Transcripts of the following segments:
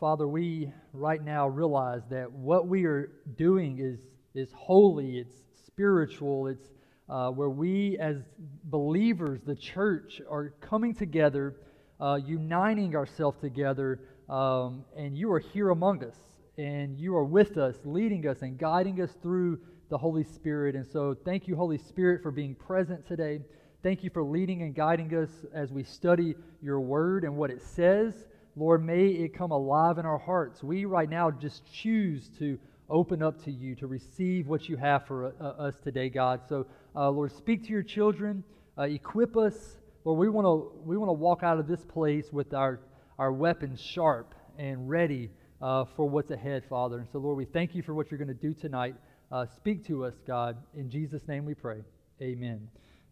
Father, we right now realize that what we are doing is, is holy, it's spiritual, it's uh, where we as believers, the church, are coming together, uh, uniting ourselves together, um, and you are here among us, and you are with us, leading us and guiding us through the Holy Spirit. And so, thank you, Holy Spirit, for being present today. Thank you for leading and guiding us as we study your word and what it says. Lord, may it come alive in our hearts. We right now just choose to open up to you, to receive what you have for uh, us today, God. So, uh, Lord, speak to your children, uh, equip us. Lord, we want to we want to walk out of this place with our, our weapons sharp and ready uh, for what's ahead, Father. And so, Lord, we thank you for what you're going to do tonight. Uh, speak to us, God. In Jesus' name we pray. Amen.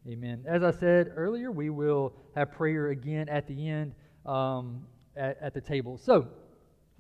Amen. As I said earlier, we will have prayer again at the end. Um, at, at the table. So,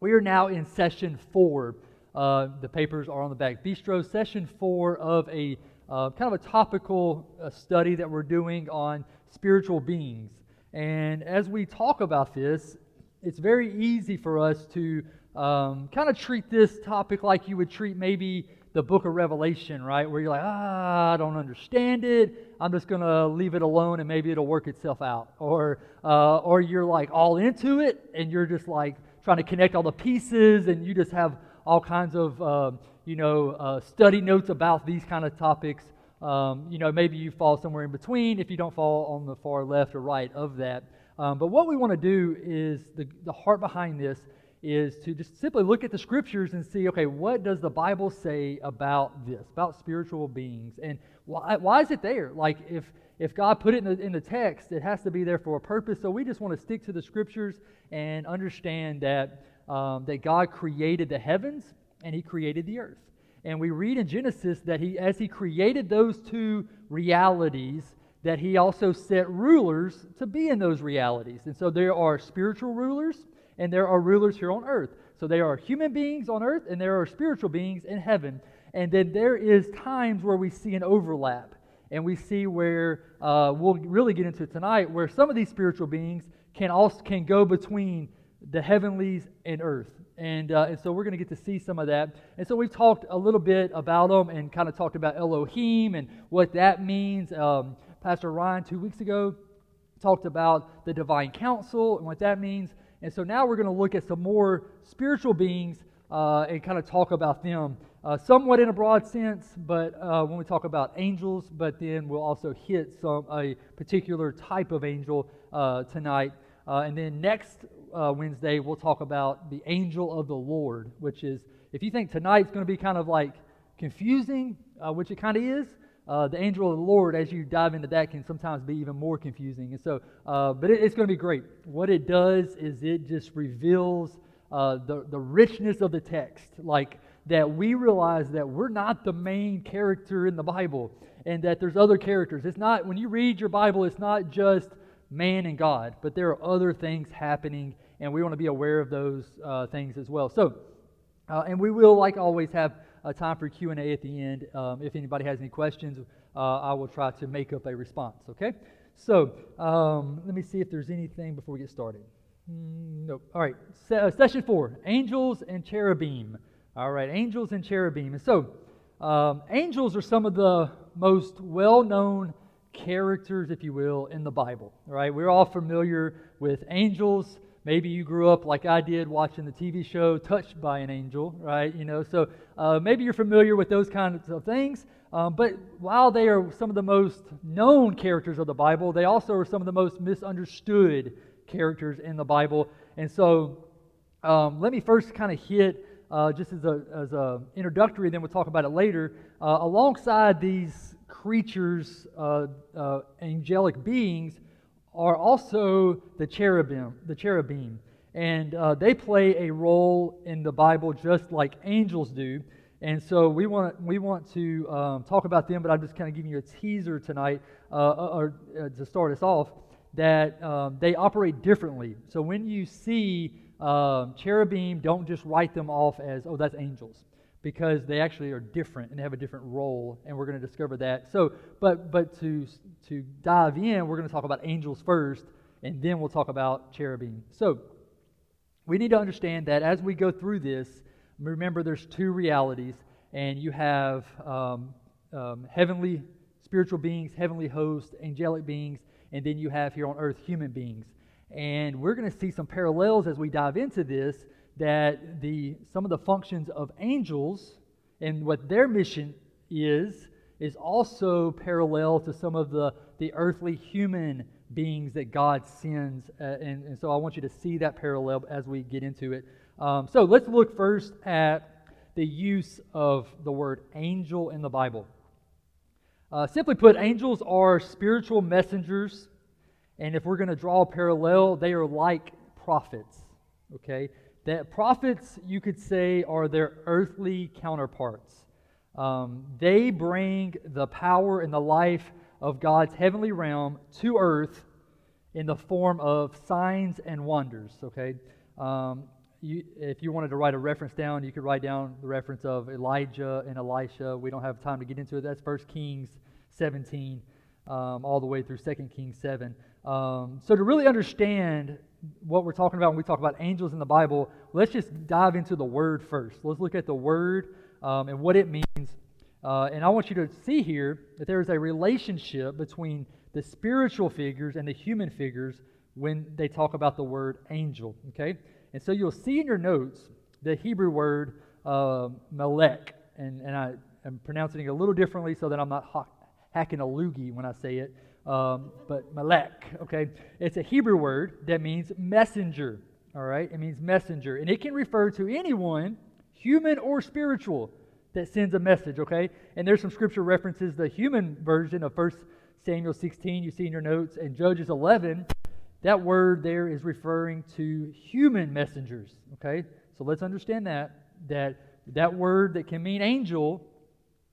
we are now in session four. Uh, the papers are on the back. Bistro, session four of a uh, kind of a topical uh, study that we're doing on spiritual beings. And as we talk about this, it's very easy for us to um, kind of treat this topic like you would treat maybe the book of Revelation, right? Where you're like, ah, I don't understand it. I'm just going to leave it alone and maybe it'll work itself out. Or, uh, or you're like all into it and you're just like trying to connect all the pieces and you just have all kinds of, uh, you know, uh, study notes about these kind of topics. Um, you know, maybe you fall somewhere in between if you don't fall on the far left or right of that. Um, but what we want to do is the, the heart behind this is to just simply look at the scriptures and see, okay, what does the Bible say about this, about spiritual beings? And why, why is it there? Like, if, if God put it in the, in the text, it has to be there for a purpose. So we just want to stick to the scriptures and understand that, um, that God created the heavens and He created the earth. And we read in Genesis that He, as He created those two realities, that He also set rulers to be in those realities. And so there are spiritual rulers and there are rulers here on earth. So there are human beings on earth, and there are spiritual beings in heaven. And then there is times where we see an overlap, and we see where uh, we'll really get into tonight, where some of these spiritual beings can also can go between the heavenlies and earth. And, uh, and so we're going to get to see some of that. And so we've talked a little bit about them and kind of talked about Elohim and what that means. Um, Pastor Ryan, two weeks ago, talked about the divine council and what that means. And so now we're going to look at some more spiritual beings uh, and kind of talk about them, uh, somewhat in a broad sense, but uh, when we talk about angels, but then we'll also hit some a particular type of angel uh, tonight. Uh, and then next uh, Wednesday, we'll talk about the angel of the Lord, which is, if you think tonight's going to be kind of like confusing, which it kind of is, uh, the angel of the Lord, as you dive into that, can sometimes be even more confusing. And so, uh, but it, it's going to be great. What it does is it just reveals uh, the, the richness of the text. Like that we realize that we're not the main character in the Bible and that there's other characters. It's not, when you read your Bible, it's not just man and God, but there are other things happening, and we want to be aware of those uh, things as well. So, uh, and we will, like always, have a time for Q&A at the end. Um, if anybody has any questions, uh, I will try to make up a response, okay? So um, let me see if there's anything before we get started. Mm, nope. All right, Se- uh, session four, angels and cherubim. All right, angels and cherubim. And so um, angels are some of the most well-known characters, if you will, in the Bible. Right? We're all familiar with angels. Maybe you grew up like I did watching the TV show Touched by an Angel, right? You know, so uh, maybe you're familiar with those kinds of things. Um, but while they are some of the most known characters of the Bible, they also are some of the most misunderstood characters in the Bible. And so um, let me first kind of hit, uh, just as a, as a introductory, then we'll talk about it later. Uh, alongside these creatures, uh, uh, angelic beings, are also the cherubim, the cherubim, and uh, they play a role in the Bible just like angels do. And so we want we want to um, talk about them, but I'm just kind of giving you a teaser tonight, uh, uh, or uh, to start us off, that um, they operate differently. So when you see um, cherubim, don't just write them off as oh that's angels because they actually are different and they have a different role, and we're going to discover that. So, but but to to dive in, we're going to talk about angels first, and then we'll talk about cherubim. So, we need to understand that as we go through this, remember there's two realities, and you have um, um, heavenly spiritual beings, heavenly hosts, angelic beings, and then you have here on earth human beings. And we're going to see some parallels as we dive into this that the some of the functions of angels and what their mission is is also parallel to some of the, the earthly human beings that God sends. Uh, and, and so I want you to see that parallel as we get into it. Um, so let's look first at the use of the word angel in the Bible. Uh, simply put, angels are spiritual messengers, and if we're going to draw a parallel, they are like prophets. Okay? That prophets, you could say, are their earthly counterparts. Um, they bring the power and the life of God's heavenly realm to earth in the form of signs and wonders. Okay, um, you, if you wanted to write a reference down, you could write down the reference of Elijah and Elisha. We don't have time to get into it. That's First Kings 17, um, all the way through Second Kings 7. Um, so to really understand what we're talking about when we talk about angels in the Bible, let's just dive into the word first. Let's look at the word um, and what it means. Uh, and I want you to see here that there is a relationship between the spiritual figures and the human figures when they talk about the word angel. Okay? And so you'll see in your notes the Hebrew word uh, melech. And, and I am pronouncing it a little differently so that I'm not ha- hacking a loogie when I say it. Um, but melech, okay? It's a Hebrew word that means messenger, all right? It means messenger. And it can refer to anyone, human or spiritual, that sends a message, okay? And there's some scripture references, the human version of 1 Samuel 16, you see in your notes, and Judges 11. That word there is referring to human messengers, okay? So let's understand that, that that word that can mean angel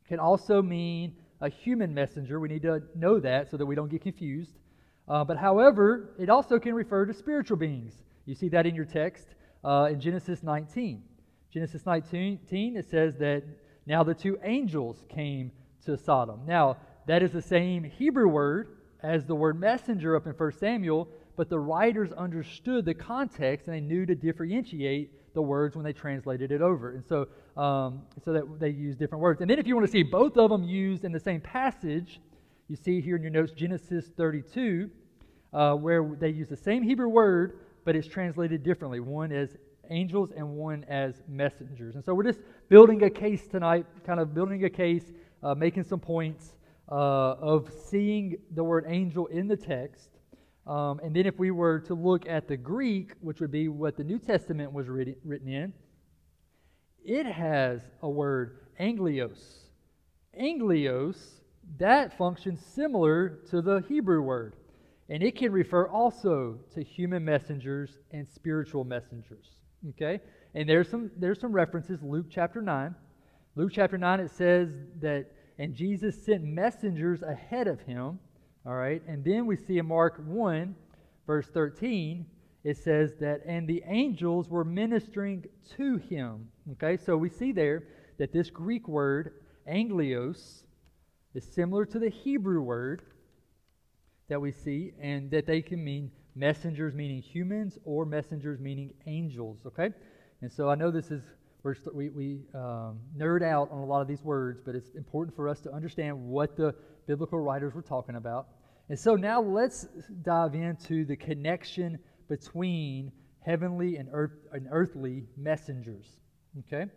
can also mean a human messenger. We need to know that so that we don't get confused. Uh, but however, it also can refer to spiritual beings. You see that in your text uh, in Genesis 19. Genesis 19, it says that now the two angels came to Sodom. Now, that is the same Hebrew word as the word messenger up in 1 Samuel, but the writers understood the context and they knew to differentiate the words when they translated it over. And so, um, so that they use different words. And then if you want to see both of them used in the same passage, you see here in your notes Genesis 32, uh, where they use the same Hebrew word, but it's translated differently. One as angels and one as messengers. And so we're just building a case tonight, kind of building a case, uh, making some points uh, of seeing the word angel in the text. Um, and then if we were to look at the Greek, which would be what the New Testament was written, written in, it has a word, anglios. Anglios, that functions similar to the Hebrew word. And it can refer also to human messengers and spiritual messengers. Okay? And there's some there's some references, Luke chapter 9. Luke chapter 9 it says that and Jesus sent messengers ahead of him. All right? And then we see in Mark 1 verse 13 it says that and the angels were ministering to him. Okay? So we see there that this Greek word anglios is similar to the Hebrew word that we see and that they can mean messengers meaning humans or messengers meaning angels, okay? And so I know this is, we, we um, nerd out on a lot of these words, but it's important for us to understand what the biblical writers were talking about. And so now let's dive into the connection between heavenly and, earth, and earthly messengers, okay?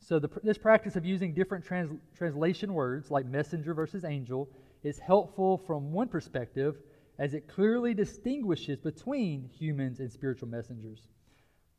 So the, this practice of using different trans, translation words like messenger versus angel is helpful from one perspective as it clearly distinguishes between humans and spiritual messengers.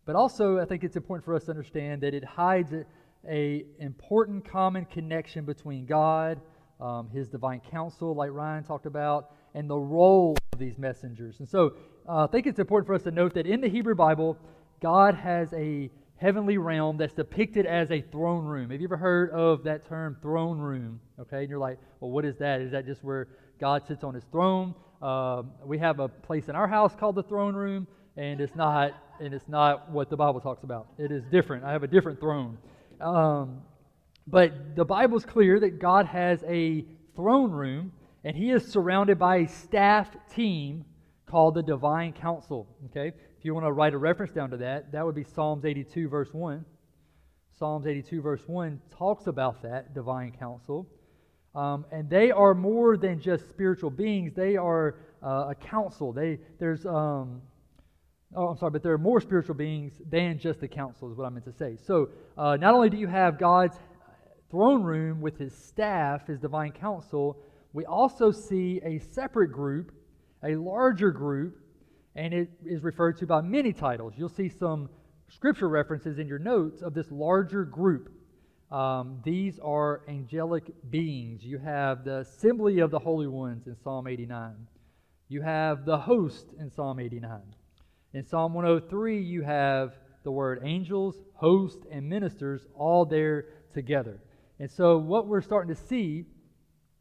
But also, I think it's important for us to understand that it hides a, a important common connection between God, um, His divine council, like Ryan talked about, and the role of these messengers. And so, uh, I think it's important for us to note that in the Hebrew Bible, God has a heavenly realm that's depicted as a throne room. Have you ever heard of that term, throne room? Okay, and you're like, well, what is that? Is that just where God sits on His throne? Uh, we have a place in our house called the throne room, and it's not and it's not what the Bible talks about. It is different. I have a different throne. Um, but the Bible's clear that God has a throne room, and He is surrounded by a staff team called the Divine Council. Okay, if you want to write a reference down to that, that would be Psalms 82, verse 1. Psalms 82, verse 1 talks about that divine council. Um, and they are more than just spiritual beings, they are uh, a council. They, there's, um, oh, I'm sorry, but there are more spiritual beings than just the council, is what I meant to say. So uh, not only do you have God's throne room with his staff, his divine council, we also see a separate group, a larger group, and it is referred to by many titles. You'll see some scripture references in your notes of this larger group. Um, these are angelic beings. You have the assembly of the holy ones in Psalm 89. You have the host in Psalm 89. In Psalm 103, you have the word angels, host, and ministers all there together. And so, what we're starting to see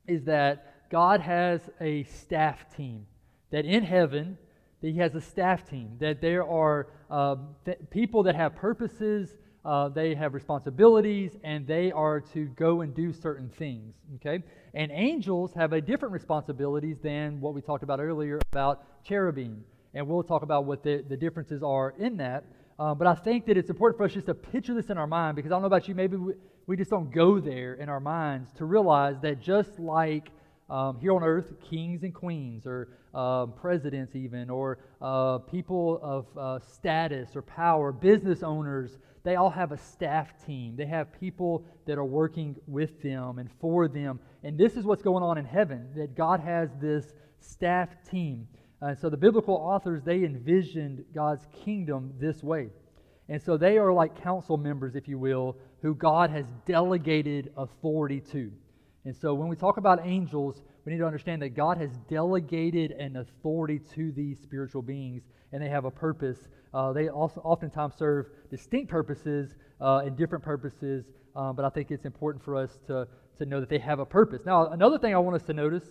is that God has a staff team, that in heaven, that He has a staff team, that there are uh, th- people that have purposes, uh, they have responsibilities, and they are to go and do certain things. Okay? And angels have a different responsibilities than what we talked about earlier about cherubim. And we'll talk about what the, the differences are in that. Uh, but I think that it's important for us just to picture this in our mind because I don't know about you, maybe we, we just don't go there in our minds to realize that just like um, here on earth, kings and queens, or uh, presidents, even, or uh, people of uh, status or power, business owners, they all have a staff team. They have people that are working with them and for them. And this is what's going on in heaven that God has this staff team. Uh, so the biblical authors, they envisioned God's kingdom this way. And so they are like council members, if you will, who God has delegated authority to. And so when we talk about angels, we need to understand that God has delegated an authority to these spiritual beings, and they have a purpose. Uh, they also oftentimes serve distinct purposes uh, and different purposes, um, but I think it's important for us to, to know that they have a purpose. Now, another thing I want us to notice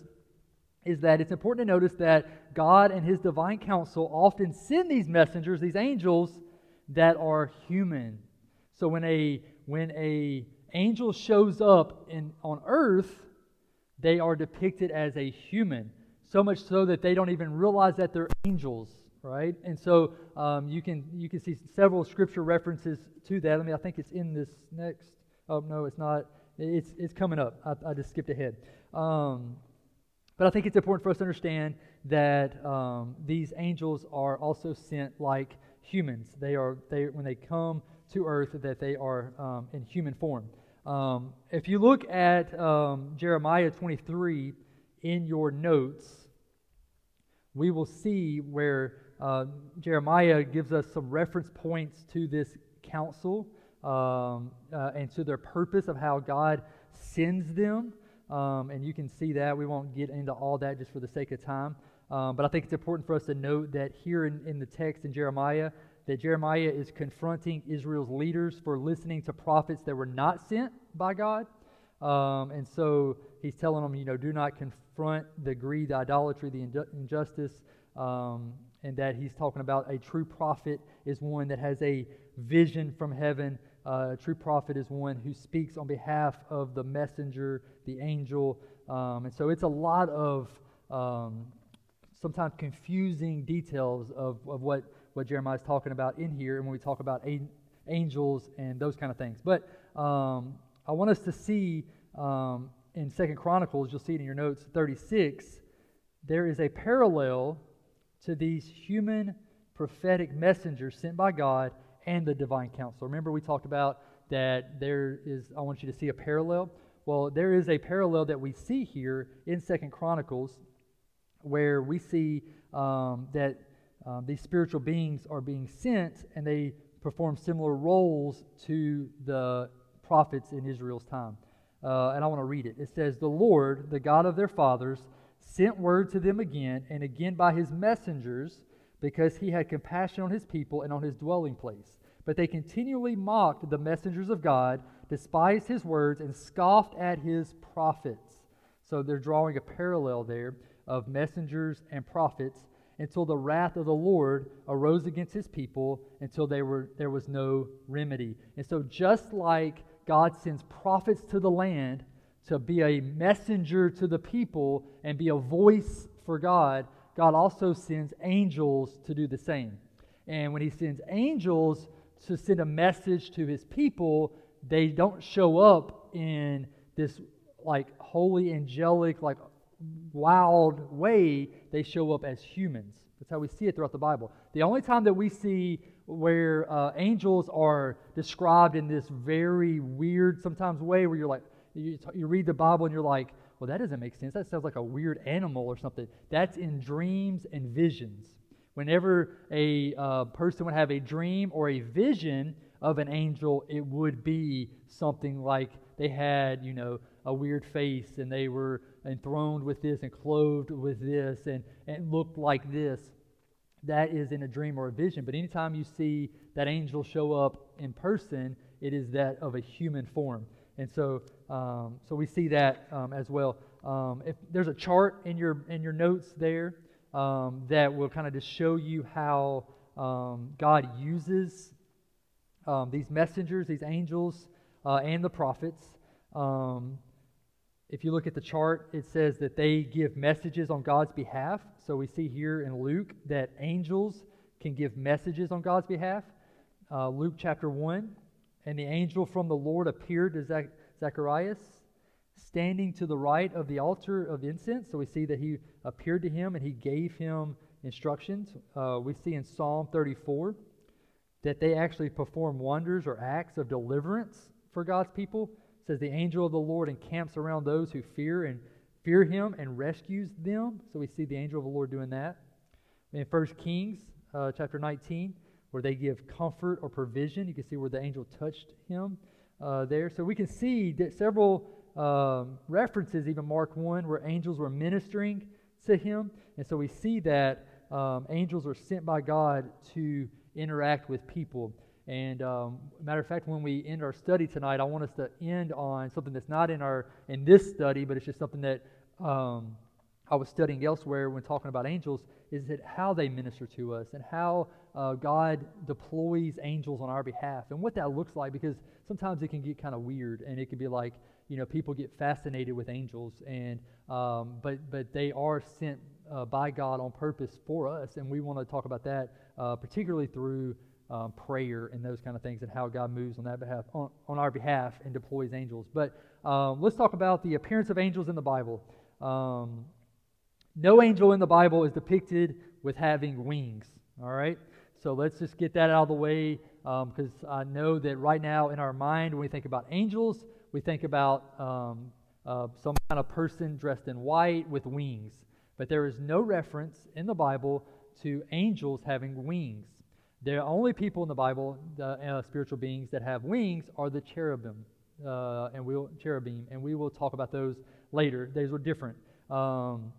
is that it's important to notice that God and His divine council often send these messengers, these angels, that are human. So when a when a angel shows up in, on earth, they are depicted as a human, so much so that they don't even realize that they're angels, right? And so um, you can you can see several scripture references to that. I mean, I think it's in this next. Oh no, it's not. It's it's coming up. I, I just skipped ahead. Um, but I think it's important for us to understand that um, these angels are also sent like humans. They are they when they come to earth that they are um, in human form. Um, if you look at um, Jeremiah 23 in your notes, we will see where uh, Jeremiah gives us some reference points to this council um, uh, and to their purpose of how God sends them. Um, and you can see that. We won't get into all that just for the sake of time. Um, but I think it's important for us to note that here in, in the text in Jeremiah, that Jeremiah is confronting Israel's leaders for listening to prophets that were not sent by God. Um, and so he's telling them, you know, do not confront the greed, the idolatry, the injustice, um, and that he's talking about a true prophet is one that has a vision from heaven. Uh, a true prophet is one who speaks on behalf of the messenger, the angel. Um, and so it's a lot of um, sometimes confusing details of, of what what Jeremiah is talking about in here and when we talk about angels and those kind of things. But um, I want us to see um, in Second Chronicles, you'll see it in your notes, 36, there is a parallel to these human prophetic messengers sent by God and the divine council. Remember, we talked about that there is, I want you to see a parallel. Well, there is a parallel that we see here in Second Chronicles where we see um, that um, these spiritual beings are being sent and they perform similar roles to the prophets in Israel's time. Uh, and I want to read it. It says, The Lord, the God of their fathers, sent word to them again and again by his messengers because he had compassion on his people and on his dwelling place. But they continually mocked the messengers of God, despised his words, and scoffed at his prophets. So they're drawing a parallel there of messengers and prophets until the wrath of the Lord arose against his people until they were, there was no remedy. And so, just like God sends prophets to the land to be a messenger to the people and be a voice for God, God also sends angels to do the same. And when he sends angels to send a message to his people, they don't show up in this like holy, angelic, like wild way. They show up as humans. That's how we see it throughout the Bible. The only time that we see where uh, angels are described in this very weird, sometimes way where you're like, you, you read the Bible and you're like, well, that doesn't make sense. That sounds like a weird animal or something. That's in dreams and visions. Whenever a uh, person would have a dream or a vision of an angel, it would be something like they had, you know, a weird face and they were enthroned with this and clothed with this and, and looked like this. That is in a dream or a vision. But anytime you see that angel show up in person, it is that of a human form. And so, um, so we see that um, as well. Um, if there's a chart in your in your notes there um, that will kind of just show you how um, God uses um, these messengers, these angels, uh, and the prophets. If you look at the chart, it says that they give messages on God's behalf. So we see here in Luke that angels can give messages on God's behalf. Uh, Luke chapter 1 And the angel from the Lord appeared to Zach- Zacharias, standing to the right of the altar of incense. So we see that he appeared to him and he gave him instructions. Uh, we see in Psalm 34 that they actually perform wonders or acts of deliverance for God's people. Says the angel of the Lord encamps around those who fear and fear him and rescues them. So we see the angel of the Lord doing that. In 1 Kings uh, chapter 19, where they give comfort or provision, you can see where the angel touched him uh, there. So we can see that several um, references, even Mark 1, where angels were ministering to him. And so we see that um, angels are sent by God to interact with people. And um, matter of fact, when we end our study tonight, I want us to end on something that's not in our in this study, but it's just something that um, I was studying elsewhere when talking about angels. Is that how they minister to us and how uh, God deploys angels on our behalf and what that looks like? Because sometimes it can get kind of weird and it can be like you know people get fascinated with angels and um, but but they are sent uh, by God on purpose for us, and we want to talk about that uh, particularly through um, prayer and those kind of things, and how God moves on that behalf, on, on our behalf, and deploys angels. But um, let's talk about the appearance of angels in the Bible. Um, no angel in the Bible is depicted with having wings. All right, so let's just get that out of the way because um, I know that right now in our mind, when we think about angels, we think about um, uh, some kind of person dressed in white with wings. But there is no reference in the Bible to angels having wings. The only people in the Bible, uh, spiritual beings that have wings, are the cherubim, uh, and we'll cherubim, and we will talk about those later. Those are different, um,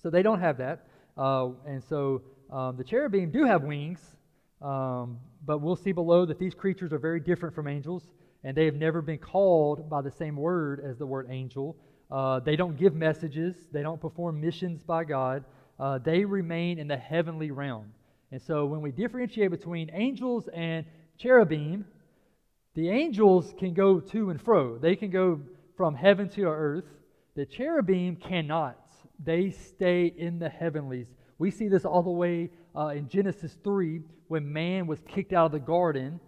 so they don't have that. Uh, and so um, the cherubim do have wings, um, but we'll see below that these creatures are very different from angels, and they have never been called by the same word as the word angel. Uh, they don't give messages. They don't perform missions by God uh, they remain in the heavenly realm. And so when we differentiate between angels and cherubim, the angels can go to and fro. They can go from heaven to earth. The cherubim cannot. They stay in the heavenlies. We see this all the way uh, in Genesis 3 when man was kicked out of the garden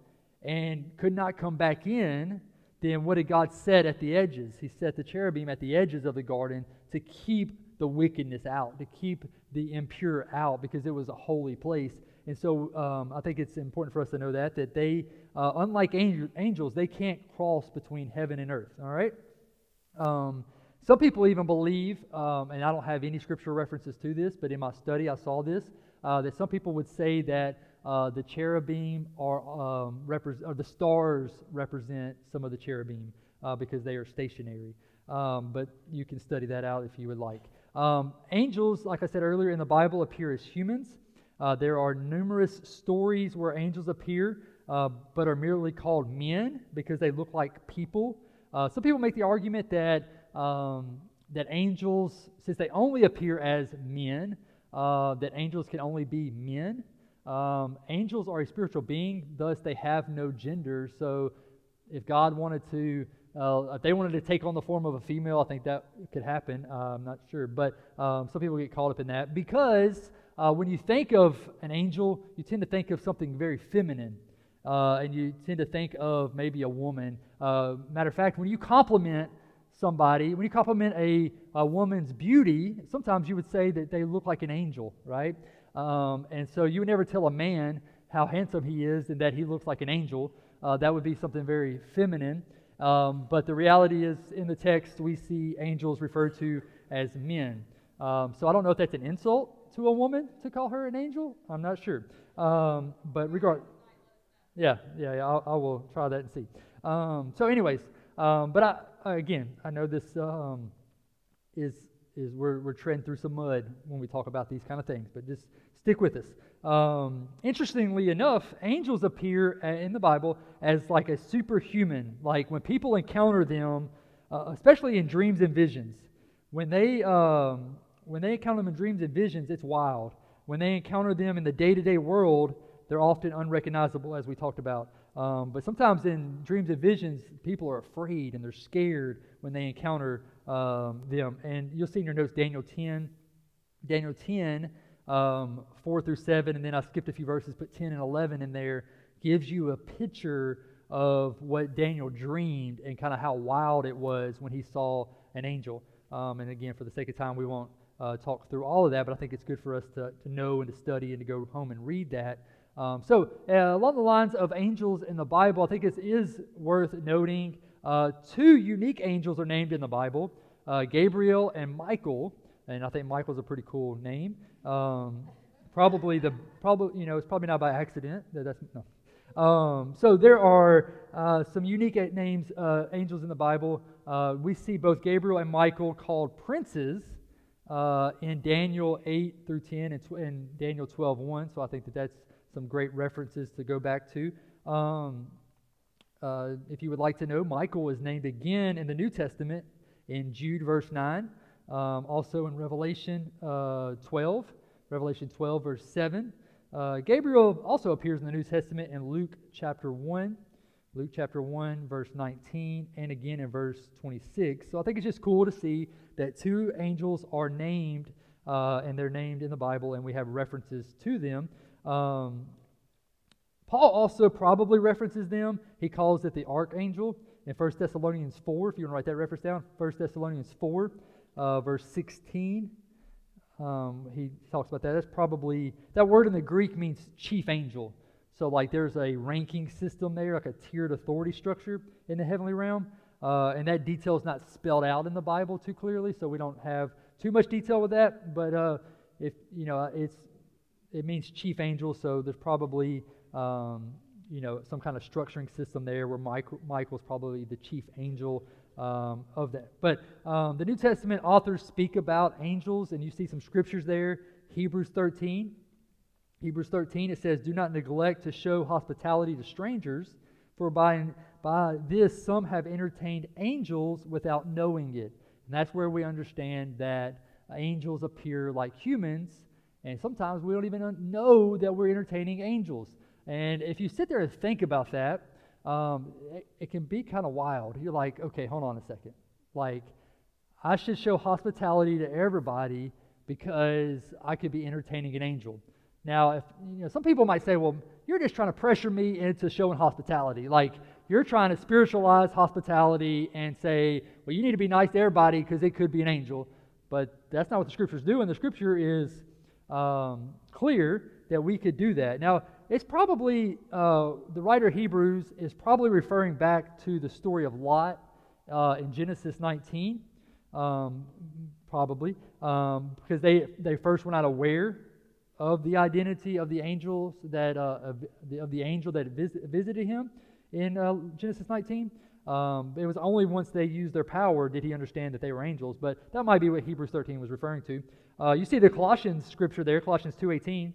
and could not come back in. Then what did God set at the edges? He set the cherubim at the edges of the garden to keep the wickedness out, to keep the impure out, because it was a holy place. And so um, I think it's important for us to know that, that they, uh, unlike angel, angels, they can't cross between heaven and earth, all right? Um, some people even believe, um, and I don't have any scriptural references to this, but in my study I saw this, uh, that some people would say that uh, the cherubim are, um, repre- or the stars represent some of the cherubim uh, because they are stationary. Um, but you can study that out if you would like. Um, angels, like I said earlier, in the Bible appear as humans. Uh, there are numerous stories where angels appear, uh, but are merely called men because they look like people. Uh, some people make the argument that um, that angels, since they only appear as men, uh, that angels can only be men. Um, angels are a spiritual being, thus they have no gender. So, if God wanted to uh, if they wanted to take on the form of a female, I think that could happen. Uh, I'm not sure. But um, some people get caught up in that because uh, when you think of an angel, you tend to think of something very feminine. Uh, and you tend to think of maybe a woman. Uh, matter of fact, when you compliment somebody, when you compliment a, a woman's beauty, sometimes you would say that they look like an angel, right? Um, and so you would never tell a man how handsome he is and that he looks like an angel. Uh, that would be something very feminine. Um, but the reality is, in the text, we see angels referred to as men. Um, so I don't know if that's an insult to a woman to call her an angel. I'm not sure. Um, but regard, yeah, yeah, yeah I'll, I will try that and see. Um, so, anyways, um, but I, again, I know this um, is is we're we're treading through some mud when we talk about these kind of things, but just stick with us. Um, interestingly enough, angels appear in the Bible as like a superhuman. Like when people encounter them, uh, especially in dreams and visions, when they um, when they encounter them in dreams and visions, it's wild. When they encounter them in the day-to-day world, they're often unrecognizable, as we talked about. Um, but sometimes in dreams and visions, people are afraid and they're scared when they encounter um, them. And you'll see in your notes Daniel 10. Daniel 10 um, 4 through 7, and then I skipped a few verses, put 10 and 11 in there, gives you a picture of what Daniel dreamed and kind of how wild it was when he saw an angel. Um, and again, for the sake of time, we won't uh, talk through all of that, but I think it's good for us to, to know and to study and to go home and read that. Um, so, uh, along the lines of angels in the Bible, I think it is worth noting uh, two unique angels are named in the Bible uh, Gabriel and Michael and I think Michael's a pretty cool name. Um, probably the probably you know it's probably not by accident. That, that's no. Um, so there are uh, some unique names, uh, angels in the Bible. Uh, we see both Gabriel and Michael called princes uh, in Daniel 8 through 10 and, tw- and Daniel 12 1. So I think that that's some great references to go back to. Um, uh, if you would like to know, Michael is named again in the New Testament in Jude verse 9. Um, also in Revelation uh, 12, Revelation 12, verse 7. Uh, Gabriel also appears in the New Testament in Luke chapter 1, Luke chapter 1, verse 19, and again in verse 26. So I think it's just cool to see that two angels are named, uh, and they're named in the Bible, and we have references to them. Um, Paul also probably references them. He calls it the archangel in 1 Thessalonians 4, if you want to write that reference down. 1 Thessalonians 4 uh, verse 16. Um, he talks about that. That's probably, that word in the Greek means chief angel. So, like, there's a ranking system there, like a tiered authority structure in the heavenly realm. Uh, and that detail is not spelled out in the Bible too clearly, so we don't have too much detail with that. But uh, if, you know, it's, it means chief angel, so there's probably, um, you know, some kind of structuring system there where Michael, Michael's probably the chief angel um, of that. But um, the New Testament authors speak about angels, and you see some scriptures there. Hebrews 13. Hebrews 13, it says, Do not neglect to show hospitality to strangers, for by, by this some have entertained angels without knowing it. And that's where we understand that angels appear like humans, and sometimes we don't even know that we're entertaining angels. And if you sit there and think about that, um, it, it can be kind of wild. You're like, okay, hold on a second. Like, I should show hospitality to everybody because I could be entertaining an angel. Now, if you know, some people might say, well, you're just trying to pressure me into showing hospitality. Like, you're trying to spiritualize hospitality and say, well, you need to be nice to everybody because it could be an angel. But that's not what the scriptures do, and the scripture is um, clear that we could do that. Now, it's probably, uh, the writer Hebrews is probably referring back to the story of Lot uh, in Genesis 19, um, probably, um, because they, they first were not aware of the identity of the angels that, uh, of, the, of the angel that visit, visited him in uh, Genesis 19. Um, it was only once they used their power did he understand that they were angels, but that might be what Hebrews 13 was referring to. Uh, you see the Colossians scripture there, Colossians 2.18.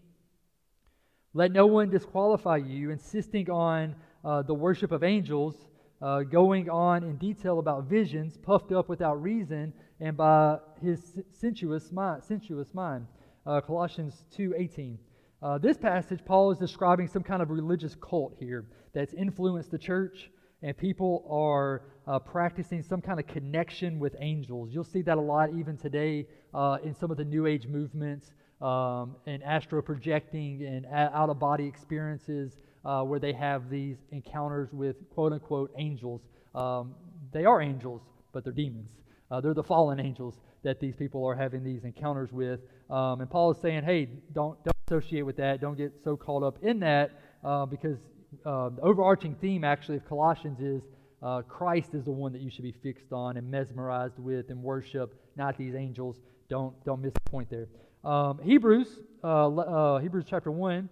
Let no one disqualify you, insisting on uh, the worship of angels, uh, going on in detail about visions, puffed up without reason, and by his sensuous mind. Sensuous mind. Uh, Colossians 2:18. Uh, this passage, Paul is describing some kind of religious cult here that's influenced the church, and people are uh, practicing some kind of connection with angels. You'll see that a lot even today uh, in some of the New Age movements um, and astro projecting and out of body experiences uh, where they have these encounters with quote unquote angels. Um, they are angels, but they're demons. Uh, they're the fallen angels that these people are having these encounters with. Um, and Paul is saying, hey, don't, don't associate with that. Don't get so caught up in that uh, because uh, the overarching theme actually of Colossians is uh, Christ is the one that you should be fixed on and mesmerized with and worship, not these angels. Don't, don't miss the point there. Um, Hebrews, uh, uh, Hebrews chapter 1.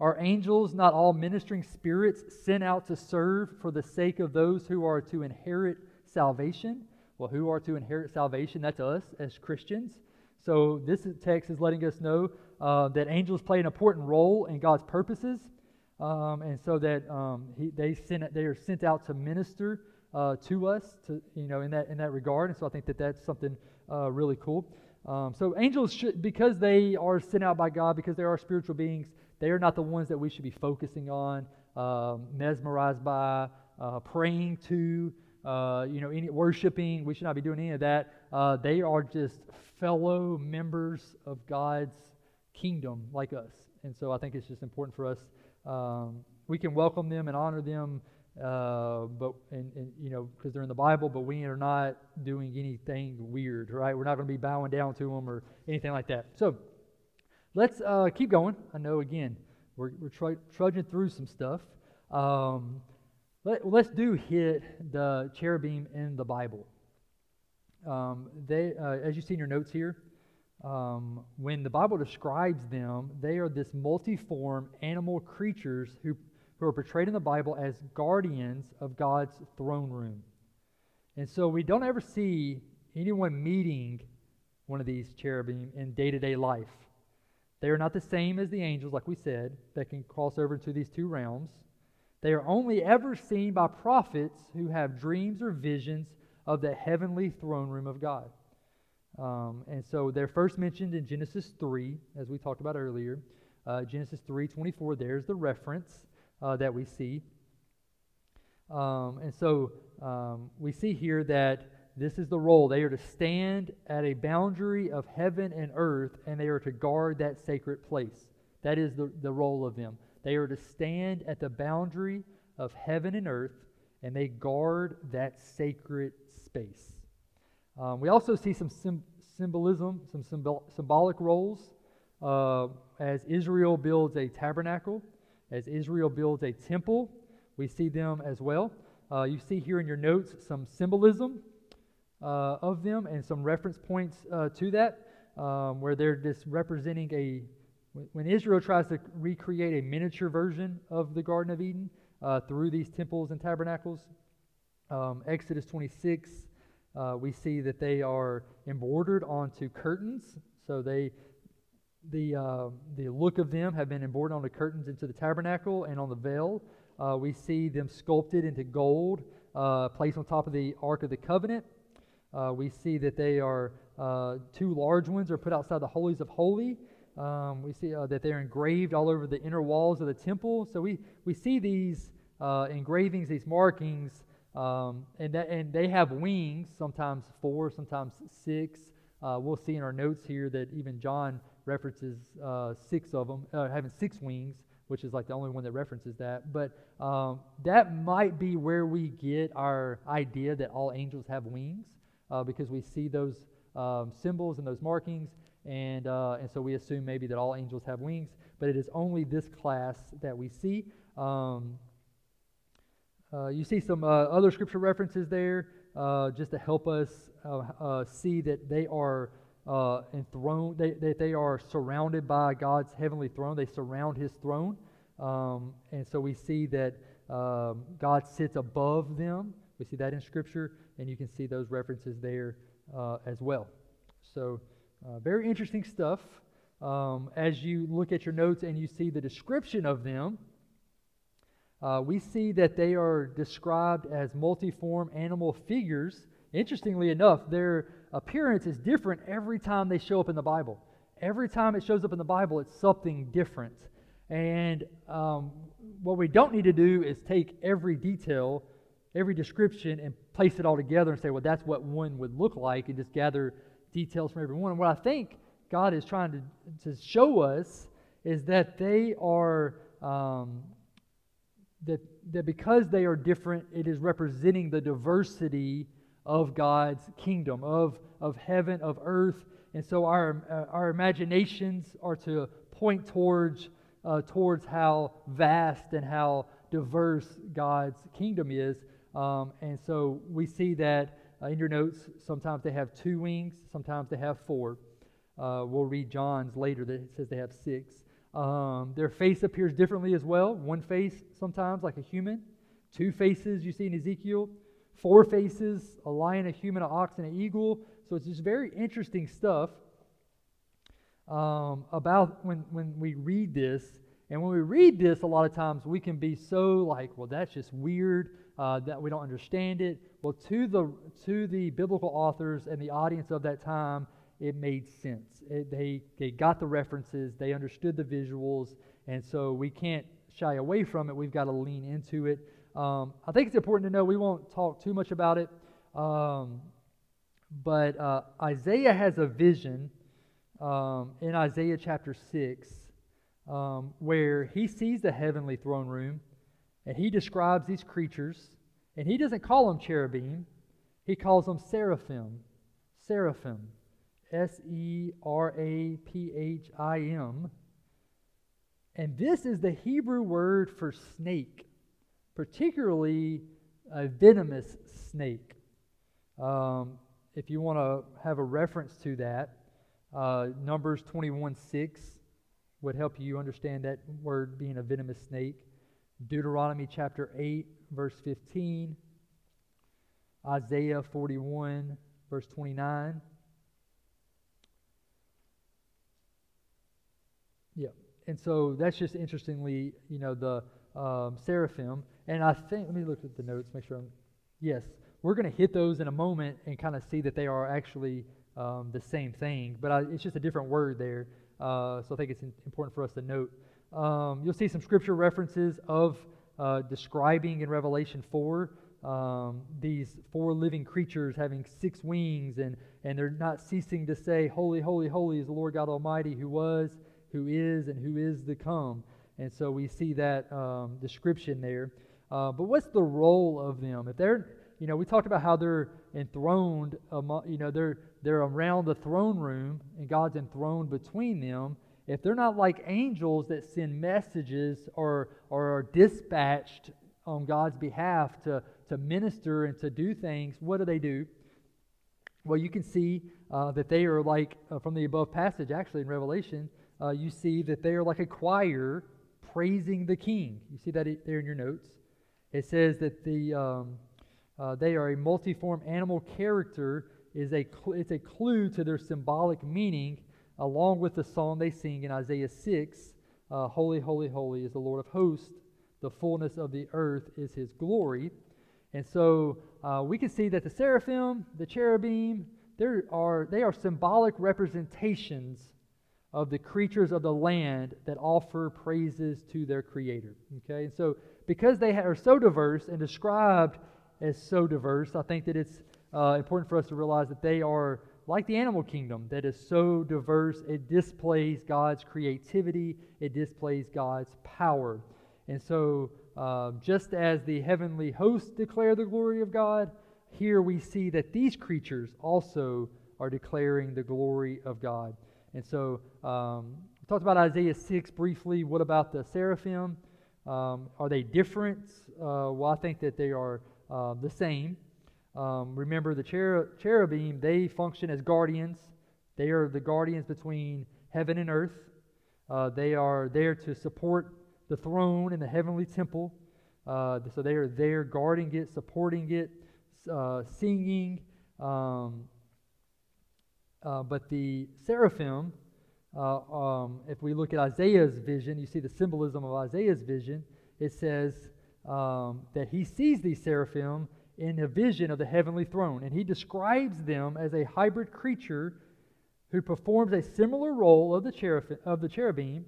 Are angels not all ministering spirits sent out to serve for the sake of those who are to inherit salvation? Well, who are to inherit salvation? That's us as Christians. So this text is letting us know uh, that angels play an important role in God's purposes, um, and so that um, he, they sent they are sent out to minister uh, to us, to you know, in that in that regard. And so I think that that's something uh, really cool. Um, so angels should, because they are sent out by God, because they are spiritual beings, they are not the ones that we should be focusing on, um, mesmerized by, uh, praying to, uh, you know, any worshiping. We should not be doing any of that. Uh, they are just fellow members of God's kingdom, like us. And so I think it's just important for us. Um, we can welcome them and honor them, uh, but and, and you know because they're in the Bible. But we are not doing anything weird, right? We're not going to be bowing down to them or anything like that. So let's uh, keep going. I know, again, we're, we're tr- trudging through some stuff. Um, let, let's do hit the cherubim in the Bible. Um, they, uh, as you see in your notes here, um, when the Bible describes them, they are this multiform animal creatures who, who are portrayed in the Bible as guardians of God's throne room. And so we don't ever see anyone meeting one of these cherubim in day to day life. They are not the same as the angels, like we said, that can cross over into these two realms. They are only ever seen by prophets who have dreams or visions of the heavenly throne room of God. Um, and so they're first mentioned in Genesis 3, as we talked about earlier. Uh, Genesis 3 24, there's the reference uh, that we see. Um, and so um, we see here that this is the role. They are to stand at a boundary of heaven and earth, and they are to guard that sacred place. That is the, the role of them. They are to stand at the boundary of heaven and earth, and they guard that sacred space. Um, we also see some sim- symbolism, some symbol- symbolic roles uh, as Israel builds a tabernacle, as Israel builds a temple. We see them as well. Uh, you see here in your notes some symbolism uh, of them and some reference points uh, to that, um, where they're just representing a. When Israel tries to recreate a miniature version of the Garden of Eden uh, through these temples and tabernacles, um, Exodus 26, uh, we see that they are embroidered onto curtains. So they, the uh, the look of them have been embroidered the curtains into the tabernacle and on the veil. Uh, we see them sculpted into gold, placed on top of the Ark of the Covenant. Uh, we see that they are uh, two large ones are put outside the holies of holy. Um, we see uh, that they're engraved all over the inner walls of the temple. So we, we see these uh, engravings, these markings, um, and, that, and they have wings, sometimes four, sometimes six. Uh, we'll see in our notes here that even John references uh, six of them, having six wings which is like the only one that references that. But um, that might be where we get our idea that all angels have wings uh, because we see those um, symbols and those markings, and, uh, and so we assume maybe that all angels have wings, but it is only this class that we see. Um, uh, you see some uh, other scripture references there uh, just to help us uh, see that they are enthroned, they, that they are surrounded by God's heavenly throne. They surround his throne. Um, and so we see that um, God sits above them. We see that in Scripture and you can see those references there uh, as well. So, uh, very interesting stuff. Um, as you look at your notes and you see the description of them, uh, we see that they are described as multiform animal figures. Interestingly enough, their appearance is different every time they show up in the Bible. Every time it shows up in the Bible, it's something different. And um, what we don't need to do is take every detail every description and place it all together and say, well, that's what one would look like, and just gather details from every one. And what I think God is trying to, to show us is that they are um, that that because they are different, it is representing the diversity of God's kingdom, of of heaven, of earth, and so our uh, our imaginations are to point towards uh, towards how vast and how diverse God's kingdom is. Um, and so we see that uh, in your notes. Sometimes they have two wings, sometimes they have four. Uh, we'll read John's later that says they have six. Um, their face appears differently as well. One face sometimes like a human, two faces you see in Ezekiel, four faces a lion, a human, an ox, and an eagle. So it's just very interesting stuff um, about when, when we read this. And when we read this, a lot of times we can be so like, well, that's just weird uh, that we don't understand it. Well, to the to the biblical authors and the audience of that time, it made sense. It, they they got the references, they understood the visuals, and so we can't shy away from it. We've got to lean into it. Um, I think it's important to know we won't talk too much about it, um, but uh, Isaiah has a vision um, in Isaiah chapter six um, where he sees the heavenly throne room and he describes these creatures, and he doesn't call them cherubim, he calls them seraphim. Seraphim. S E R A P H I M. And this is the Hebrew word for snake, particularly a venomous snake. Um, if you want to have a reference to that, uh, Numbers 21 6 would help you understand that word being a venomous snake. Deuteronomy chapter 8, verse 15, Isaiah 41, verse 29. Yeah, and so that's just interestingly, you know, the um, seraphim. And I think, let me look at the notes, make sure I'm, yes, we're going to hit those in a moment and kind of see that they are actually um, the same thing, but I, it's just a different word there. Uh, so I think it's important for us to note. Um, you'll see some scripture references of uh, describing in Revelation 4 um, these four living creatures having six wings, and, and they're not ceasing to say, Holy, holy, holy is the Lord God Almighty who was, who is, and who is to come. And so we see that um, description there. Uh, but what's the role of them? If they're, you know, we talked about how they're enthroned, among, you know, they're, they're around the throne room, and God's enthroned between them if they're not like angels that send messages or, or are dispatched on God's behalf to, to minister and to do things, what do they do? Well, you can see uh, that they are like, uh, from the above passage, actually in Revelation, uh, you see that they are like a choir praising the king. You see that there in your notes. It says that the, um, uh, they are a multiform animal character is a cl- it's a clue to their symbolic meaning along with the song they sing in Isaiah 6 uh, Holy, holy, holy is the Lord of hosts. The fullness of the earth is his glory. And so uh, we can see that the seraphim, the cherubim, there are, they are symbolic representations of the creatures of the land that offer praises to their creator. Okay? And so because they are so diverse and described as so diverse, I think that it's uh, important for us to realize that they are like the animal kingdom that is so diverse, it displays God's creativity, it displays God's power. And so, uh, just as the heavenly hosts declare the glory of God, here we see that these creatures also are declaring the glory of God. And so, um, we talked about Isaiah 6 briefly. What about the seraphim? Um, are they different? Uh, well, I think that they are uh, the same. Um, remember, the cherubim, they function as guardians. They are the guardians between heaven and earth. Uh, they are there to support the throne in the heavenly temple. Uh, so they are there guarding it, supporting it, uh, singing. Um, uh, but the seraphim, uh, um, if we look at Isaiah's vision, you see the symbolism of Isaiah's vision. It says um, that he sees these seraphim in a vision of the heavenly throne. And he describes them as a hybrid creature who performs a similar role of the, of the cherubim,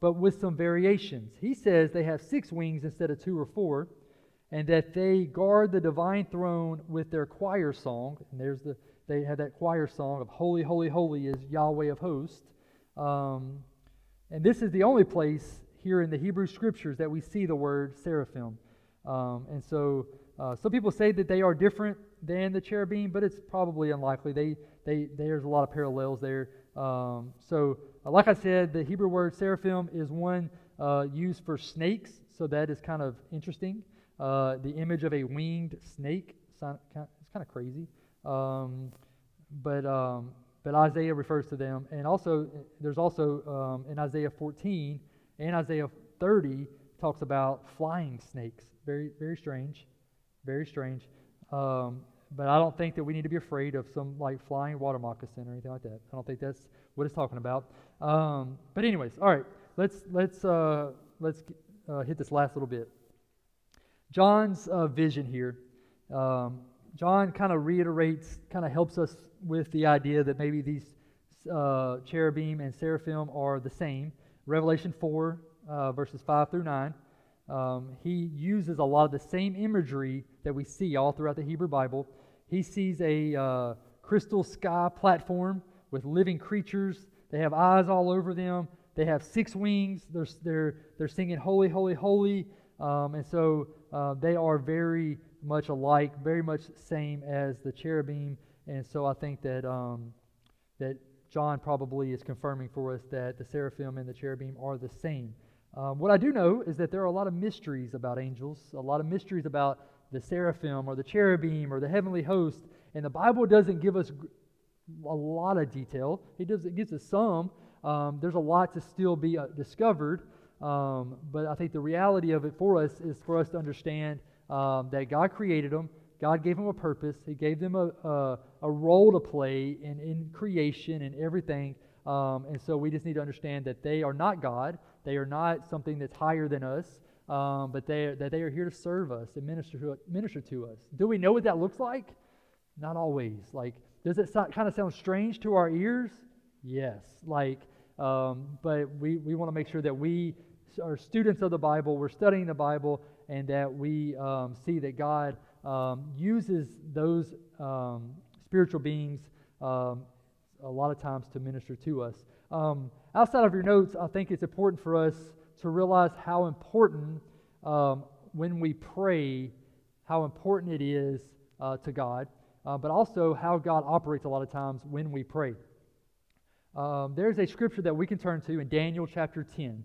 but with some variations. He says they have six wings instead of two or four, and that they guard the divine throne with their choir song. And there's the they had that choir song of Holy, Holy, Holy is Yahweh of hosts. Um, and this is the only place here in the Hebrew scriptures that we see the word seraphim. Um, and so uh, some people say that they are different than the cherubim, but it's probably unlikely. They, they, there's a lot of parallels there. Um, so, uh, like I said, the Hebrew word seraphim is one uh, used for snakes, so that is kind of interesting. Uh, the image of a winged snake, it's kind of crazy. Um, but, um, but Isaiah refers to them. And also, there's also um, in Isaiah 14 and Isaiah 30 talks about flying snakes. Very, very strange. Very strange. Um, but I don't think that we need to be afraid of some like flying water moccasin or anything like that. I don't think that's what it's talking about. Um, but anyways, all right, let's let's uh, let's uh, hit this last little bit. John's uh, vision here. Um, John kind of reiterates, kind of helps us with the idea that maybe these uh, cherubim and seraphim are the same. Revelation 4, uh, verses 5 through 9. Um, he uses a lot of the same imagery that we see all throughout the Hebrew Bible. He sees a uh, crystal sky platform with living creatures. They have eyes all over them. They have six wings. They're, they're, they're singing, Holy, Holy, Holy. Um, and so uh, they are very much alike, very much same as the cherubim. And so I think that, um, that John probably is confirming for us that the seraphim and the cherubim are the same. Um, what I do know is that there are a lot of mysteries about angels, a lot of mysteries about the seraphim or the cherubim or the heavenly host, and the Bible doesn't give us a lot of detail. It does it gives us some. Um, there's a lot to still be uh, discovered, um, but I think the reality of it for us is for us to understand um, that God created them. God gave them a purpose. He gave them a, a, a role to play in, in creation and everything. Um, and so we just need to understand that they are not God. They are not something that's higher than us, um, but they, that they are here to serve us and minister to, minister to us. Do we know what that looks like? Not always. Like, does it so, kind of sound strange to our ears? Yes. Like, um, but we, we want to make sure that we are students of the Bible, we're studying the Bible, and that we um, see that God um, uses those um, spiritual beings um, a lot of times to minister to us. Um, outside of your notes, I think it's important for us to realize how important when we pray, how important it is uh, to God, uh, but also how God operates a lot of times when we pray. Um, there's a scripture that we can turn to in Daniel chapter 10.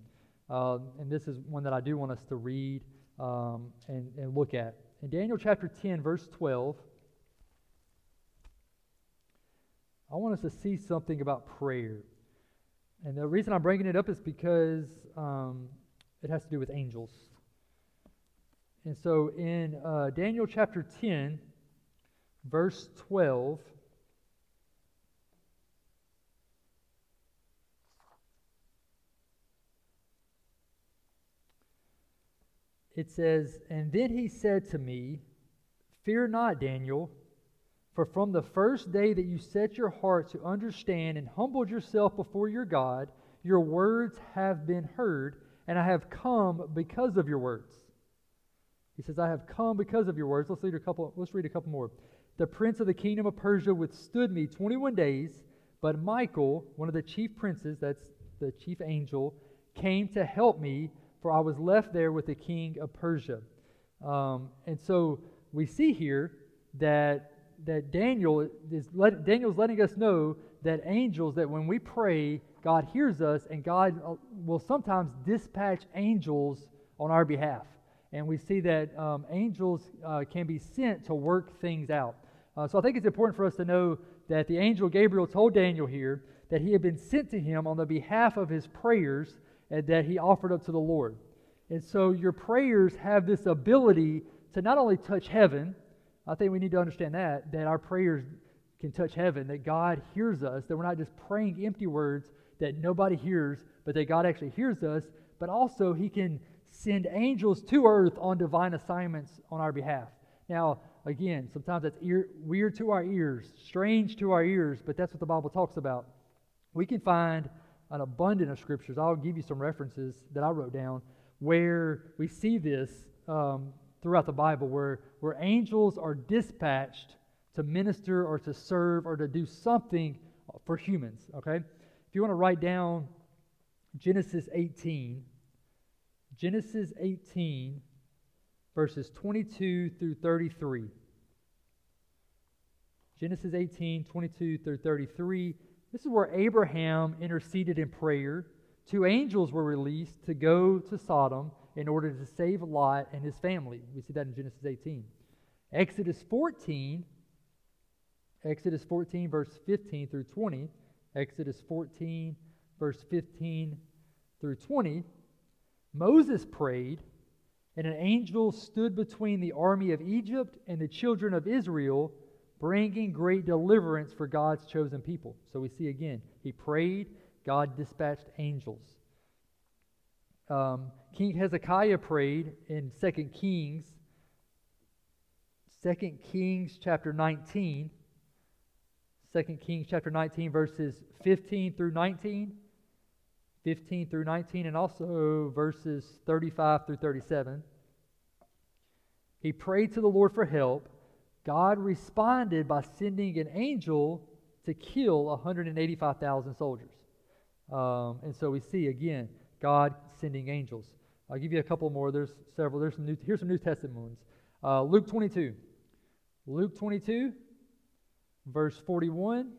Uh, and this is one that I do want us to read um, and, and look at. In Daniel chapter 10, verse 12, I want us to see something about prayer. And the reason I'm bringing it up is because um, it has to do with angels. And so in uh, Daniel chapter 10, verse 12, it says, And then he said to me, Fear not, Daniel, for from the first day that you set your heart to understand and humbled yourself before your God, your words have been heard, and I have come because of your words. He says, I have come because of your words. Let's read a couple, let's read a couple more. The prince of the kingdom of Persia withstood me 21 days, but Michael, one of the chief princes, that's the chief angel, came to help me for I was left there with the king of Persia. Um, and so we see here that that Daniel is let, Daniel's letting us know that angels that when we pray, God hears us, and God uh, will sometimes dispatch angels on our behalf. And we see that um, angels uh, can be sent to work things out. Uh, so I think it's important for us to know that the angel Gabriel told Daniel here that he had been sent to him on the behalf of his prayers that he offered up to the Lord. And so your prayers have this ability to not only touch heaven, I think we need to understand that, that our prayers can touch heaven, that God hears us, that we're not just praying empty words that nobody hears, but that God actually hears us, but also He can send angels to earth on divine assignments on our behalf. Now, again, sometimes that's ear, weird to our ears, strange to our ears, but that's what the Bible talks about. We can find an abundance of scriptures. I'll give you some references that I wrote down where we see this um, throughout the Bible, where, where angels are dispatched to minister or to serve or to do something for humans. Okay? If you want to write down Genesis 18, Genesis 18, verses 22 through 33. Genesis 18, 22 through 33. This is where Abraham interceded in prayer. Two angels were released to go to Sodom in order to save Lot and his family. We see that in Genesis 18. Exodus 14, Exodus 14, verse 15 through 20. Exodus 14, verse 15 through 20. Moses prayed, and an angel stood between the army of Egypt and the children of Israel, bringing great deliverance for God's chosen people. So we see again, he prayed, God dispatched angels. Um, King Hezekiah prayed in 2 Kings, 2 Kings chapter 19. 2 Kings chapter 19, verses 15 through 19. 15 through 19, and also verses 35 through 37. He prayed to the Lord for help. God responded by sending an angel to kill 185,000 soldiers. Um, and so we see again God sending angels. I'll give you a couple more. There's several. There's some new, here's some New Testament ones. Uh, Luke 22. Luke 22, verse 41.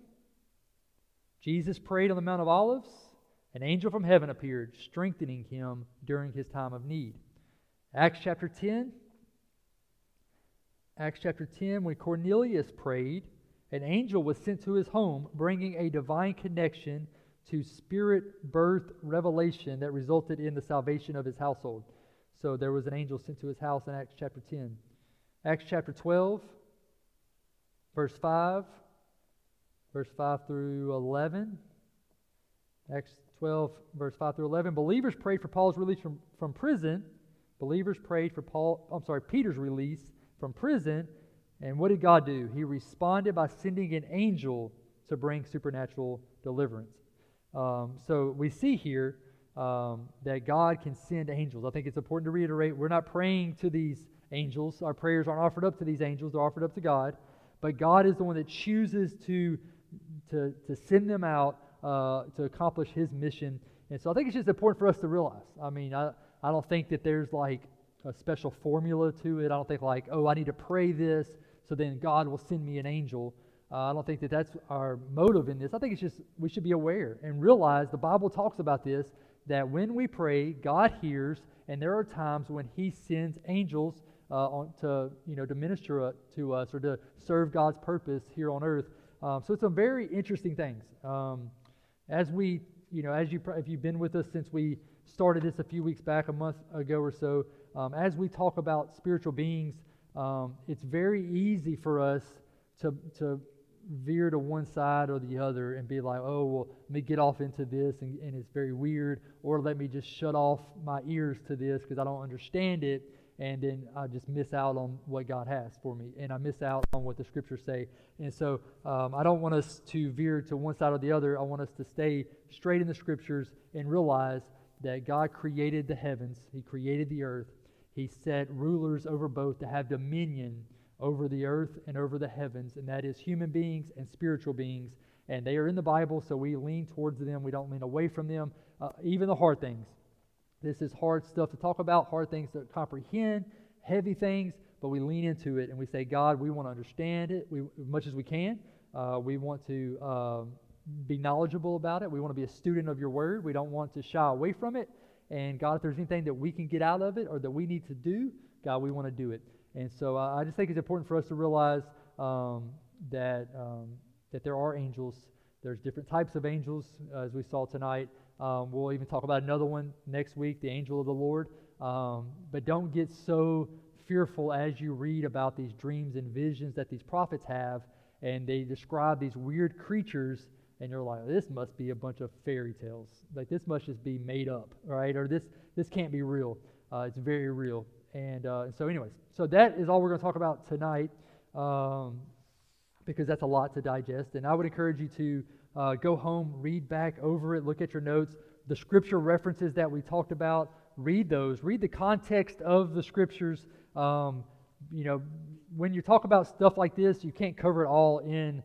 Jesus prayed on the Mount of Olives. An angel from heaven appeared, strengthening him during his time of need. Acts chapter 10. Acts chapter 10, when Cornelius prayed, an angel was sent to his home, bringing a divine connection to spirit birth revelation that resulted in the salvation of his household. So there was an angel sent to his house in Acts chapter 10. Acts chapter 12, verse 5, verse 5 through 11. Acts 12, verse 5 through 11. Believers prayed for Paul's release from, from prison. Believers prayed for Paul, I'm sorry, Peter's release from prison. And what did God do? He responded by sending an angel to bring supernatural deliverance. Um, so we see here um, that God can send angels. I think it's important to reiterate we're not praying to these angels. Our prayers aren't offered up to these angels, they're offered up to God. But God is the one that chooses to, to, to send them out uh, to accomplish his mission. And so I think it's just important for us to realize. I mean, I, I don't think that there's like a special formula to it. I don't think like, oh, I need to pray this, so then God will send me an angel. Uh, I don't think that that's our motive in this. I think it's just we should be aware and realize the Bible talks about this that when we pray, God hears, and there are times when He sends angels uh, on to you know to minister uh, to us or to serve God's purpose here on earth. Um, so it's some very interesting things. Um, as we, you know, as you, if you've been with us since we started this a few weeks back, a month ago or so, um, as we talk about spiritual beings, um, it's very easy for us to, to veer to one side or the other and be like, oh, well, let me get off into this and, and it's very weird, or let me just shut off my ears to this because I don't understand it and then I just miss out on what God has for me, and I miss out on what the scriptures say. And so um, I don't want us to veer to one side or the other. I want us to stay straight in the scriptures and realize that God created the heavens, He created the earth, He set rulers over both to have dominion over the earth and over the heavens, and that is human beings and spiritual beings. And they are in the Bible, so we lean towards them. We don't lean away from them, uh, even the hard things. This is hard stuff to talk about, hard things to comprehend, heavy things, but we lean into it and we say, God, we want to understand it we, as much as we can. Uh, we want to uh, be knowledgeable about it. We want to be a student of your word. We don't want to shy away from it. And God, if there's anything that we can get out of it or that we need to do, God, we want to do it. And so uh, I just think it's important for us to realize um, that, um, that there are angels. There's different types of angels, uh, as we saw tonight. Um, we'll even talk about another one next week, the angel of the Lord. Um, but don't get so fearful as you read about these dreams and visions that these prophets have, and they describe these weird creatures, and you're like, this must be a bunch of fairy tales. Like this must just be made up, right? Or this this can't be real. Uh, it's very real. And uh, so, anyways, so that is all we're going to talk about tonight, um, because that's a lot to digest. And I would encourage you to uh, go home, read back over it, look at your notes. The scripture references that we talked about, read those. Read the context of the scriptures. Um, you know, when you talk about stuff like this, you can't cover it all in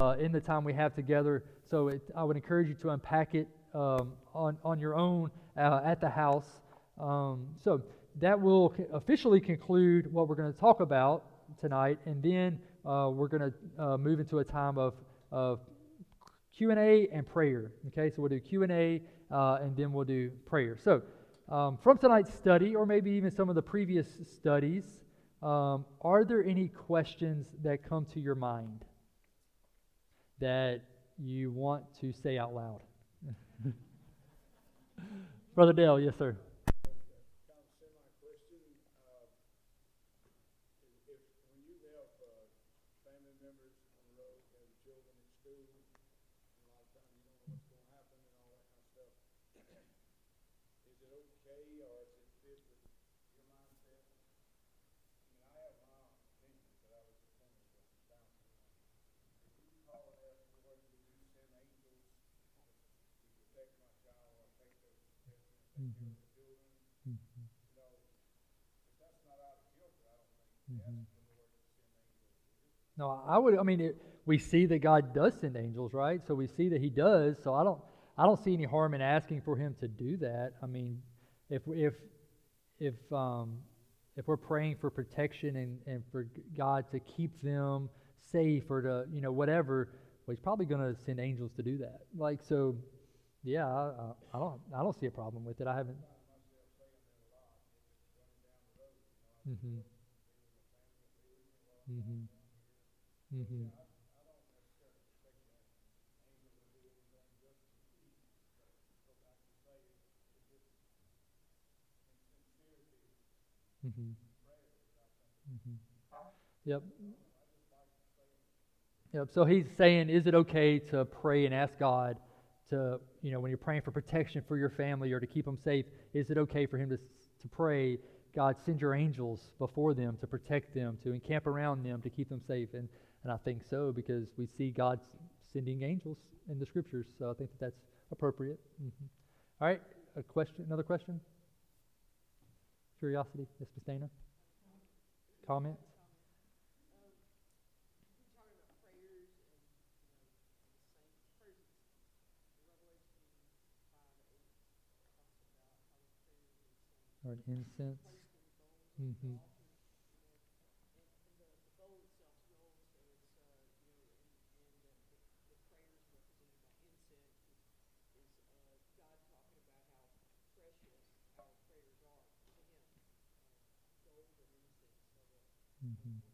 uh, in the time we have together. So it, I would encourage you to unpack it um, on on your own uh, at the house. Um, so that will officially conclude what we're going to talk about tonight, and then uh, we're going to uh, move into a time of of Q&A and prayer. Okay, so we'll do Q&A uh, and then we'll do prayer. So um, from tonight's study, or maybe even some of the previous studies, um, are there any questions that come to your mind that you want to say out loud? Brother Dale, yes, sir. Mm-hmm. No, I would. I mean, it, we see that God does send angels, right? So we see that He does. So I don't. I don't see any harm in asking for Him to do that. I mean, if if if um, if we're praying for protection and, and for God to keep them safe or to you know whatever, well, He's probably going to send angels to do that. Like so, yeah. I, I don't. I don't see a problem with it. I haven't. Mm-hmm. Mm-hmm. Mm-hmm. Mm-hmm. Mm-hmm. Yep. Yep. So he's saying, is it okay to pray and ask God to, you know, when you're praying for protection for your family or to keep them safe, is it okay for him to, to pray God, send your angels before them to protect them, to encamp around them, to keep them safe. And, and I think so because we see God sending angels in the scriptures. So I think that that's appropriate. Mm-hmm. All right, a question, another question? Curiosity, Ms. Dana? Comments? Or an incense. Mm-hmm. Mm-hmm.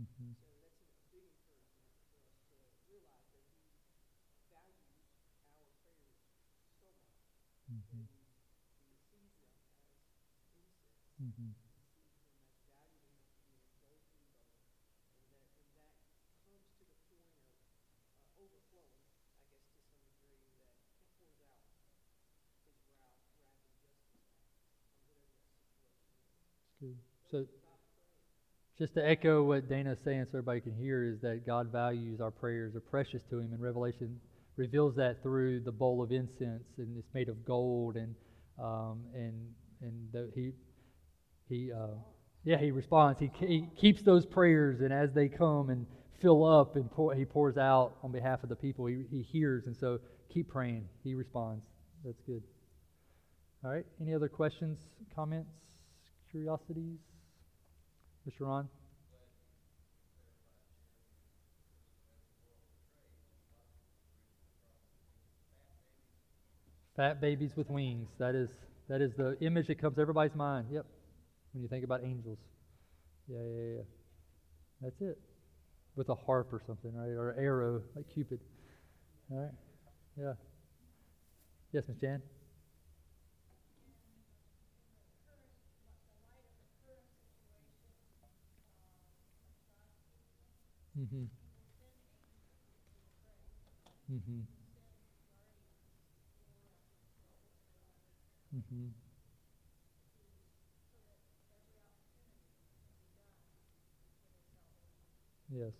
So that's a big encouragement for us to realize that He values our prayers so much. Mm-hmm. He sees them as incense. Mm-hmm. He sees them as valued enough to be engulfed in both. And that, and that comes to the point of uh, overflowing, I guess, to some degree, that He pours out His wrath, wrath and justice out on whatever that situation is. Good. So, just to echo what Dana's saying so everybody can hear is that God values our prayers are precious to him and Revelation reveals that through the bowl of incense and it's made of gold and um, and and the, he he uh, yeah he responds. He, he keeps those prayers and as they come and fill up and pour, he pours out on behalf of the people he, he hears and so keep praying. He responds. That's good. All right. Any other questions comments curiosities Mr. Ron? Fat babies with wings. That is that is the image that comes to everybody's mind. Yep. When you think about angels. Yeah, yeah, yeah. That's it. with a harp or something, right? Or arrow, like Cupid. All right? Yeah. Yes, Miss Jan? Mm-hmm. Mm-hmm. Mm-hmm. Yes.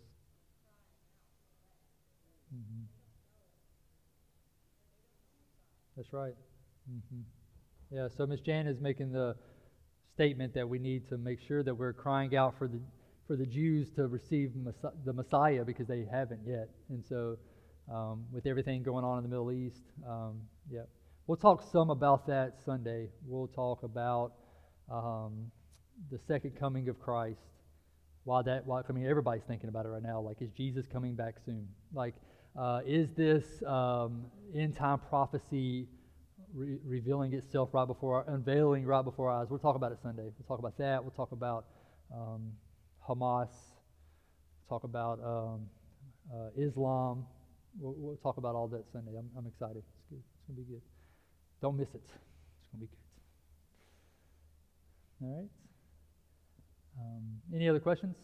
Mm-hmm. That's right. Mm-hmm. Yeah, so Miss Jan is making the statement that we need to make sure that we're crying out for the for the Jews to receive the Messiah because they haven't yet. And so, um, with everything going on in the Middle East, um, yeah, we'll talk some about that Sunday. We'll talk about um, the second coming of Christ. Why that? Why I mean, everybody's thinking about it right now. Like, is Jesus coming back soon? Like, uh, is this um, end time prophecy re- revealing itself right before our, unveiling right before our eyes? We'll talk about it Sunday. We'll talk about that. We'll talk about um, Hamas. Talk about um, uh, Islam. We'll, we'll, talk about all that Sunday. I'm, I'm excited. It's good. It's gonna be good. Don't miss it. It's gonna be good. All right. Um, any other questions,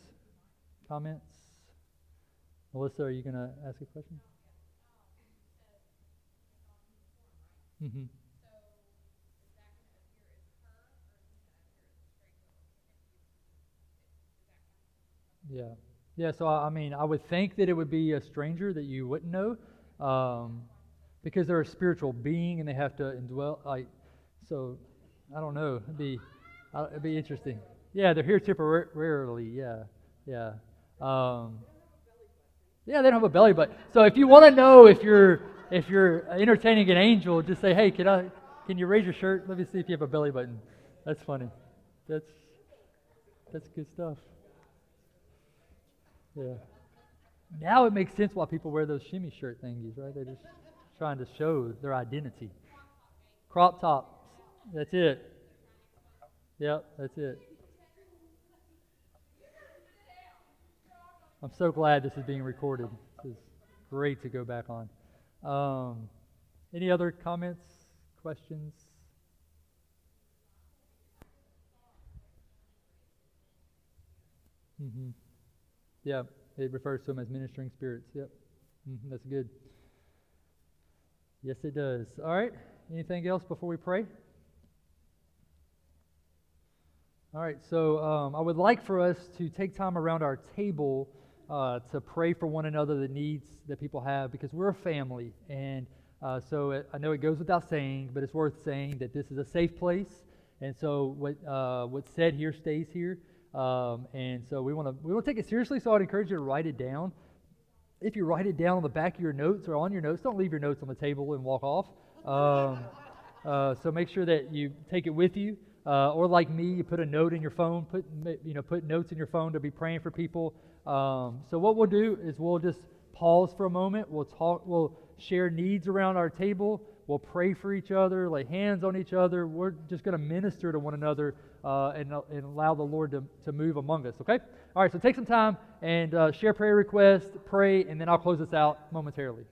comments? Melissa, are you going to ask a question? Mm-hmm. Yeah. Yeah, so I mean, I would think that it would be a stranger that you wouldn't know um, because they're a spiritual being and they have to indwell. Like, so I don't know. It'd be, it'd be interesting. Yeah, they're here temporarily. Yeah, yeah. Um, yeah, they don't have a belly button. So if you want to know if you're if you're entertaining an angel, just say, "Hey, can I can you raise your shirt? Let me see if you have a belly button." That's funny. That's that's good stuff. Yeah. Now it makes sense why people wear those shimmy shirt thingies, right? They're just trying to show their identity. Crop tops. That's it. Yep, that's it. I'm so glad this is being recorded. This is great to go back on. Um, any other comments, questions? Mm-hmm. Yeah, it refers to them as ministering spirits. Yep, mm-hmm. that's good. Yes, it does. All right. Anything else before we pray? All right. So um, I would like for us to take time around our table uh, to pray for one another, the needs that people have, because we're a family. And uh, so it, I know it goes without saying, but it's worth saying that this is a safe place. And so what uh, what's said here stays here. Um, and so we want to we want to take it seriously. So I'd encourage you to write it down. If you write it down on the back of your notes or on your notes, don't leave your notes on the table and walk off. Um, uh, so make sure that you take it with you. Uh, or like me, you put a note in your phone. Put you know put notes in your phone to be praying for people. Um, so what we'll do is we'll just pause for a moment. We'll talk. We'll share needs around our table. We'll pray for each other, lay hands on each other. We're just going to minister to one another uh, and, uh, and allow the Lord to, to move among us. Okay. All right. So take some time and uh, share prayer requests, pray, and then I'll close this out momentarily.